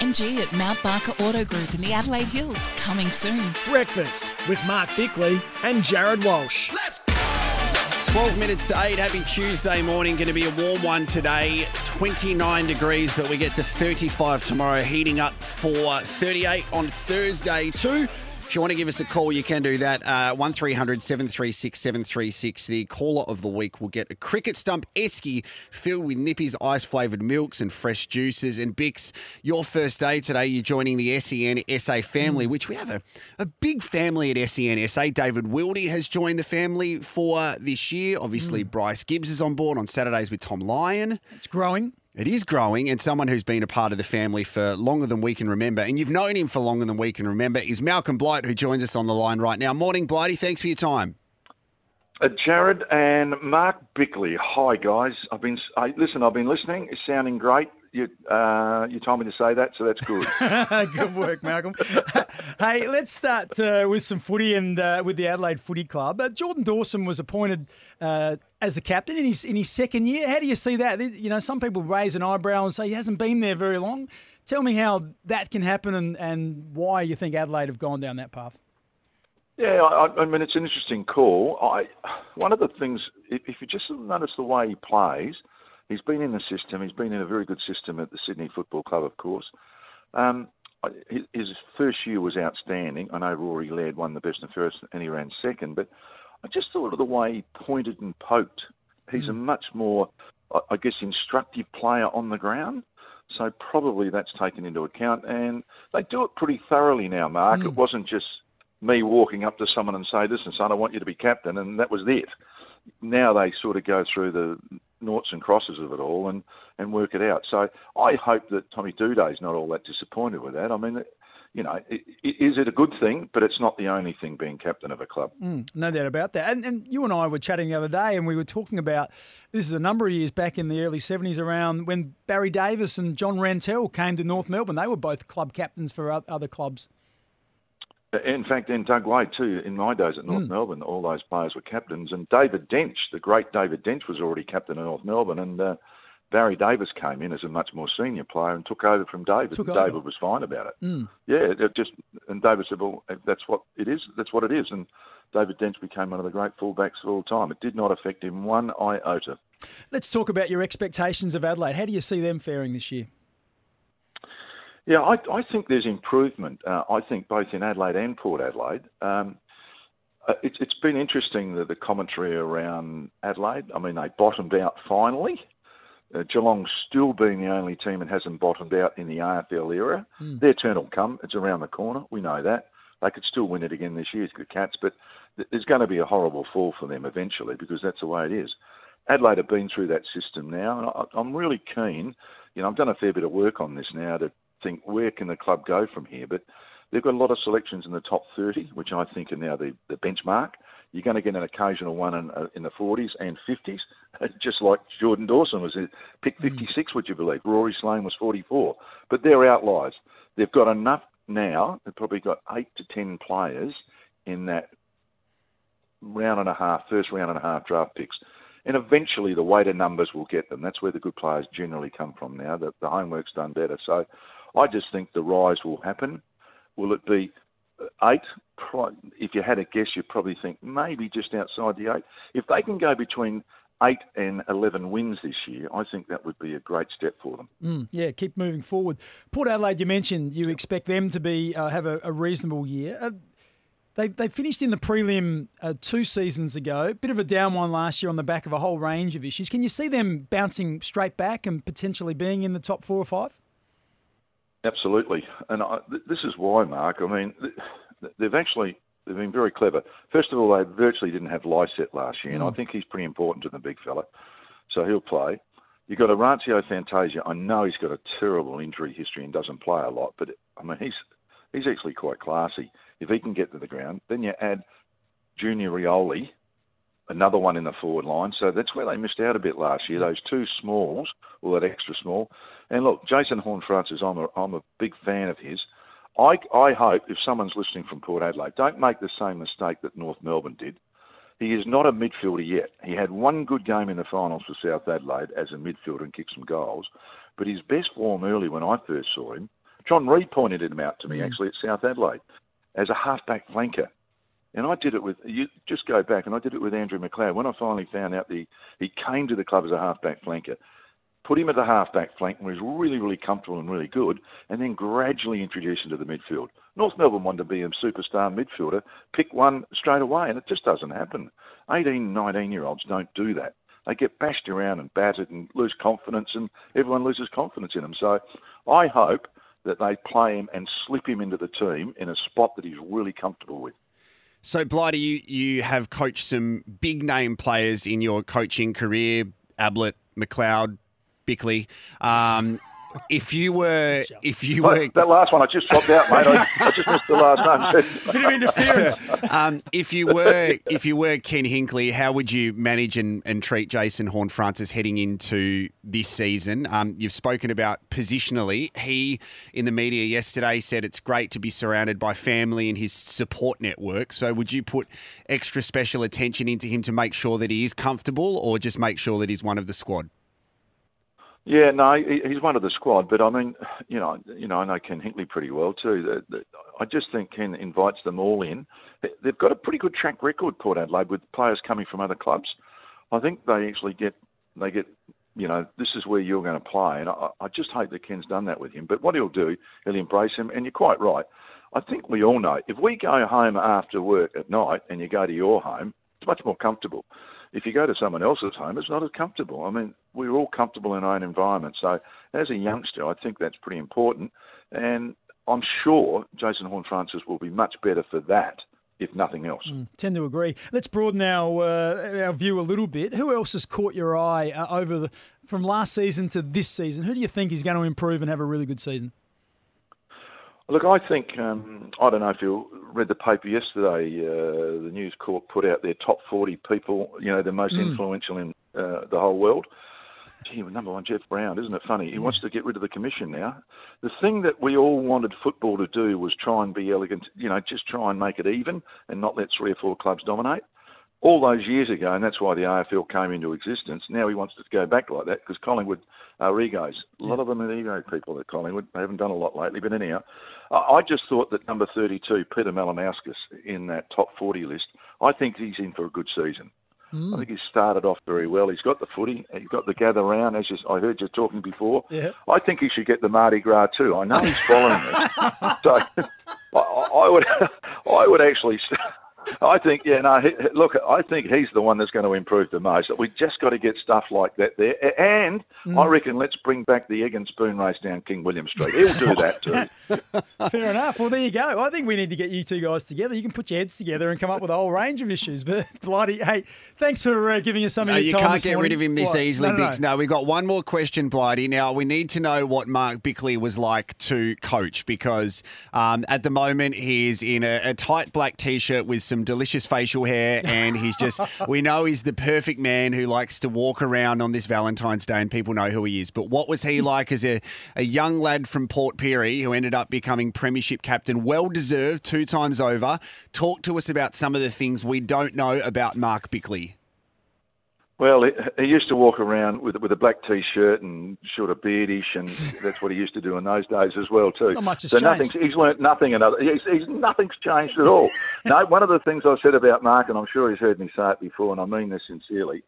MG at Mount Barker Auto Group in the Adelaide Hills, coming soon. Breakfast with Mark Bickley and Jared Walsh. Let's go! 12 minutes to 8. Happy Tuesday morning. Going to be a warm one today. 29 degrees, but we get to 35 tomorrow. Heating up for 38 on Thursday, too. If you want to give us a call, you can do that. Uh, 1300 736 736. The caller of the week will get a cricket stump esky filled with Nippy's ice flavoured milks and fresh juices. And Bix, your first day today, you're joining the SEN SA family, which we have a, a big family at SEN SA. David Wildy has joined the family for this year. Obviously, Bryce Gibbs is on board on Saturdays with Tom Lyon. It's growing. It is growing, and someone who's been a part of the family for longer than we can remember, and you've known him for longer than we can remember, is Malcolm Blight, who joins us on the line right now. Morning, Blighty. Thanks for your time. Uh, Jared and Mark Bickley. Hi, guys. I've been uh, listen. I've been listening. It's sounding great. You uh, you told me to say that, so that's good. Good work, Malcolm. hey, let's start uh, with some footy and uh, with the Adelaide Footy Club. Uh, Jordan Dawson was appointed uh, as the captain in his in his second year. How do you see that? You know, some people raise an eyebrow and say he hasn't been there very long. Tell me how that can happen and, and why you think Adelaide have gone down that path. yeah, I, I mean it's an interesting call. I one of the things, if, if you just notice the way he plays, he's been in the system. He's been in a very good system at the Sydney Football Club, of course. Um, his, first year was outstanding. I know Rory Laird won the best and first, and he ran second. But I just thought of the way he pointed and poked. He's a much more, I- I guess, instructive player on the ground. So probably that's taken into account, and they do it pretty thoroughly now. Mark, it wasn't just me walking up to someone and say, "Listen, son, I want you to be captain," and that was it. Now they sort of go through the noughts and crosses of it all and, and work it out. So I hope that Tommy Doedee's not all that disappointed with that. I mean, you know, i- i- is it a good thing? But it's not the only thing being captain of a club. Mm, no doubt about that. And, and you and I were chatting the other day, and we were talking about this is a number of years back in the early 70s around when Barry Davis and John Rantall came to North Melbourne. They were both club captains for other clubs. Uh, in fact, in Doug Wade too. In my days at North hmm. Melbourne, all those players were captains, and David Dench, the great David Dench, was already captain of North Melbourne, and uh, Barry Davis came in as a much more senior player and took over from David. Took and over. David was fine about it. Hmm. Yeah, it just and David said, "Well, that's what it is. That's what it is." And David Dench became one of the great fullbacks of all time. It did not affect him one iota. Let's talk about your expectations of Adelaide. How do you see them faring this year? Yeah, I, I think there's improvement. Uh, I think both in Adelaide and Port Adelaide. Um, uh, it's, it's been interesting that the commentary around Adelaide. I mean, they bottomed out finally. Uh, Geelong still being the only team that hasn't bottomed out in the AFL era. Their turn will come. It's around the corner. We know that. They could still win it again this year, It's the Cats, but th- there's going to be a horrible fall for them eventually because that's the way it is. Adelaide have been through that system now, and I, I'm really keen. You know, I've done a fair bit of work on this now to think where can the club go from here. But they've got a lot of selections in the top 30, which I think are now the, the benchmark. You're going to get an occasional one in, uh, in the 40s and 50s, just like Jordan Dawson was picked 56, would you believe? Rory Sloane was 44. But they're outliers. They've got enough now. They've probably got eight to ten players in that round and a half, first round and a half draft picks. And eventually the weighted numbers will get them. That's where the good players generally come from now. The, the homework's done better. So I just think the rise will happen. Will it be eight? If you had a guess, you'd probably think maybe just outside the eight. If they can go between eight and 11 wins this year, I think that would be a great step for them. Mm, yeah, keep moving forward. Port Adelaide, you mentioned you expect them to be uh, have a, a reasonable year. Uh, they they finished in the prelim uh, two seasons ago. Bit of a down one last year on the back of a whole range of issues. Can you see them bouncing straight back and potentially being in the top four or five? Absolutely, and I, th- this is why, Mark. I mean, th- they've actually they've been very clever. First of all, they virtually didn't have Lycett last year, and I mm. think he's pretty important to the big fella, so he'll play. You've got Orazio Fantasia. I know he's got a terrible injury history and doesn't play a lot, but I mean he's he's actually quite classy. If he can get to the ground, then you add Junior Rioli, another one in the forward line. So that's where they missed out a bit last year. Those two smalls, or that extra small. And look, Jason Horne-Francis, I'm a I'm a big fan of his. I I hope if someone's listening from Port Adelaide, don't make the same mistake that North Melbourne did he is not a midfielder yet. He had one good game in the finals for South Adelaide as a midfielder and kicked some goals, but his best form early when I first saw him, John Reid pointed him out to me mm. actually at South Adelaide as a halfback flanker. And I did it with you just go back and I did it with Andrew McLeod. When I finally found out the he came to the club as a halfback flanker, put him at the halfback flank and was really, really comfortable and really good, and then gradually introduced him to the midfield. North Melbourne wanted to be a superstar midfielder, pick one straight away, and it just doesn't happen. 18, 19 year olds don't do that. They get bashed around and battered and lose confidence, and everyone loses confidence in them. So I hope that they play him and slip him into the team in a spot that he's really comfortable with. So, Blighty, you, you have coached some big name players in your coaching career Ablett, McLeod, Bickley. Um, if you were, if you were, that last one I just swapped out, mate. I, I just missed the last name. Bit of interference. um, if you were, if you were Ken Hinkley, how would you manage and, and treat Jason Horne Francis heading into this season? Um, you've spoken about positionally. He in the media yesterday said it's great to be surrounded by family and his support network. So would you put extra special attention into him to make sure that he is comfortable, or just make sure that he's one of the squad? Yeah, no, he's one of the squad, but I mean, you know, you know, I know Ken Hinkley pretty well too. I just think Ken invites them all in. They've got a pretty good track record, Port Adelaide, with players coming from other clubs. I think they actually get they get, you know, this is where you're going to play, and I, I just hope that Ken's done that with him. But what he'll do, he'll embrace him, and you're quite right. I think we all know if we go home after work at night and you go to your home, it's much more comfortable if you go to someone else's home, it's not as comfortable. I mean, we're all comfortable in our own environment. So, as a youngster, I think that's pretty important. And I'm sure Jason Horne Francis will be much better for that if nothing else. Mm, tend to agree. Let's broaden our uh, our view a little bit. Who else has caught your eye uh, over the from last season to this season? Who do you think is going to improve and have a really good season? Look, I think um, I don't know if you read the paper yesterday. Uh, the News Corp put out their top 40 people, you know, the most mm. influential in uh, the whole world. Gee, number one, Jeff Browne, isn't it funny? He yeah. wants to get rid of the commission now. The thing that we all wanted football to do was try and be elegant, you know, just try and make it even and not let three or four clubs dominate. All those years ago, and that's why the AFL came into existence. Now he wants to go back like that because Collingwood are egos. A lot of them are ego people at Collingwood. They haven't done a lot lately, but anyhow, I just thought that number 32, Peter Malinauskas, in that top 40 list, I think he's in for a good season. Mm. I think he's started off very well. He's got the footy. He's got the gather round, as you, I heard you talking before. Yeah. I think he should get the Mardi Gras too. I know he's following it. so I, I would, I would actually I think, yeah, no, he, look, I think he's the one that's going to improve the most. We just got to get stuff like that there. And mm. I reckon let's bring back the egg and spoon race down King William Street. He'll do that too. Fair enough. Well, there you go. I think we need to get you two guys together. You can put your heads together and come up with a whole range of issues. But, bloody, hey, thanks for uh, giving us some of no, your time. You can't get morning. rid of him this what? easily, no, no, Bix. No. no, we've got one more question, Blighty. Now, we need to know what Mark Bickley was like to coach because um, at the moment he's in a, a tight black t shirt with some delicious facial hair, and he's just, we know he's the perfect man who likes to walk around on this Valentine's Day and people know who he is. But what was he mm. like as a, a young lad from Port Pirie who ended up becoming Premiership captain? Well deserved, two times over. Talk to us about some of the things we don't know about Mark Bickley. Well, he, he used to walk around with with a black t-shirt and sort of beardish, and that's what he used to do in those days as well too. Not much has so changed. nothing's he's learnt nothing. Another he's, he's nothing's changed at all. no, one of the things I said about Mark, and I'm sure he's heard me say it before, and I mean this sincerely.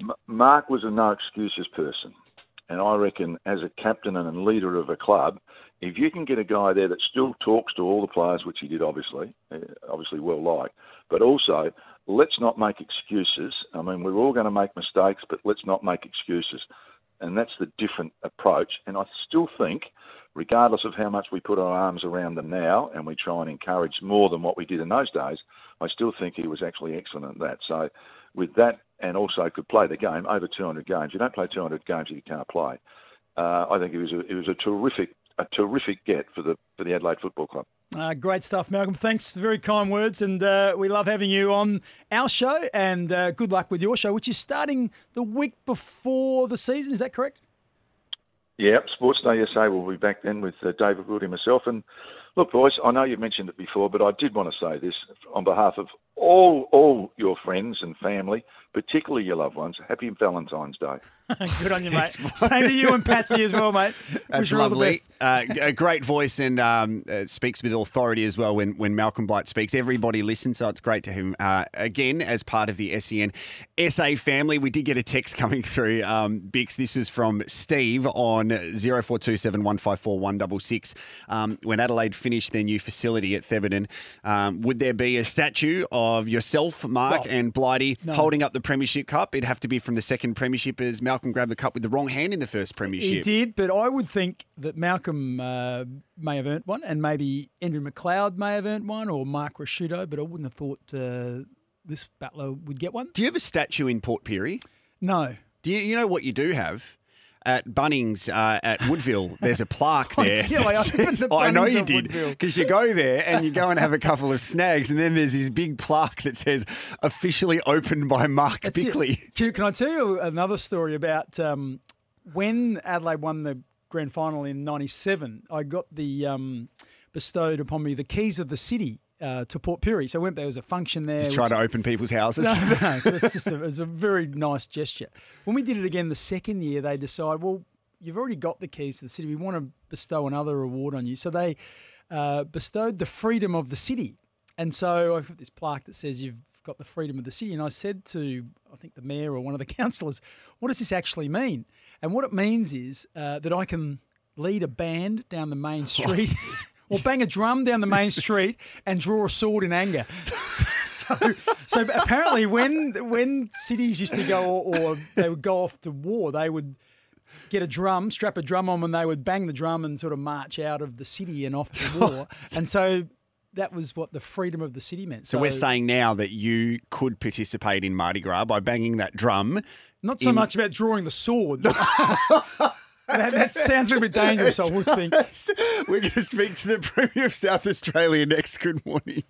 M- Mark was a no excuses person, and I reckon as a captain and a leader of a club, if you can get a guy there that still talks to all the players, which he did obviously, uh, obviously well liked, but also let's not make excuses. I mean, we're all going to make mistakes, but let's not make excuses. And that's the different approach. And I still think, regardless of how much we put our arms around them now and we try and encourage more than what we did in those days, I still think he was actually excellent at that. So, with that and also could play the game over 200 games. You don't play 200 games if you can't play. Uh, I think it was a, it was a terrific a terrific get for the for the Adelaide Football Club. Uh, great stuff, Malcolm. Thanks for very kind words, and uh, we love having you on our show. And uh, good luck with your show, which is starting the week before the season. Is that correct? Yeah, Sports Day SA will be back then with uh, David Wood and myself. And look, boys, I know you've mentioned it before, but I did want to say this on behalf of all all your friends and family particularly your loved ones. Happy Valentine's Day. Good on you, mate. Same to you and Patsy as well, mate. That's Wish lovely. Uh, a great voice and um, uh, speaks with authority as well when, when Malcolm Blight speaks. Everybody listens, so it's great to him uh, again as part of the SEN SA family. We did get a text coming through, um, Bix. This is from Steve on 0427 154 um, when Adelaide finished their new facility at Thebarton, um, would there be a statue of yourself, Mark, and Blighty no. holding up the Premiership Cup? It'd have to be from the second Premiership as Malcolm grabbed the cup with the wrong hand in the first Premiership. He did, but I would think that Malcolm uh, may have earned one, and maybe Andrew McLeod may have earned one, or Mark Ricciuto, but I wouldn't have thought uh, this battler would get one. Do you have a statue in Port Pirie? No. Do you, you know what you do have? At Bunnings uh, at Woodville, there's a plaque there. oh, I know you did because you go there and you go and have a couple of snags, and then there's this big plaque that says "officially opened by Mark That's Bickley." Can, can, I tell you another story about um, when Adelaide won the grand final in '97? I got the um, bestowed upon me the keys of the city uh, to Port Pirie. So I went there was a function there. Just try to open people's houses. No, no, so it's just a, it was a very nice gesture. When we did it again the second year, they decided, well, you've already got the keys to the city. We want to bestow another award on you. So they uh, bestowed the freedom of the city. And so I've got this plaque that says you've got the freedom of the city. And I said to, I think the mayor or one of the councillors, what does this actually mean? And what it means is uh, that I can lead a band down the main street or bang a drum down the main street and draw a sword in anger. so, so apparently, when when cities used to go or, or they would go off to war, they would get a drum, strap a drum on, and they would bang the drum and sort of march out of the city and off to war. and so that was what the freedom of the city meant. So, so, we're saying now that you could participate in Mardi Gras by banging that drum. Not so in... much about drawing the sword that, that, sounds a bit dangerous, I would think. We're going to speak to the Premier of South Australia next. Good morning.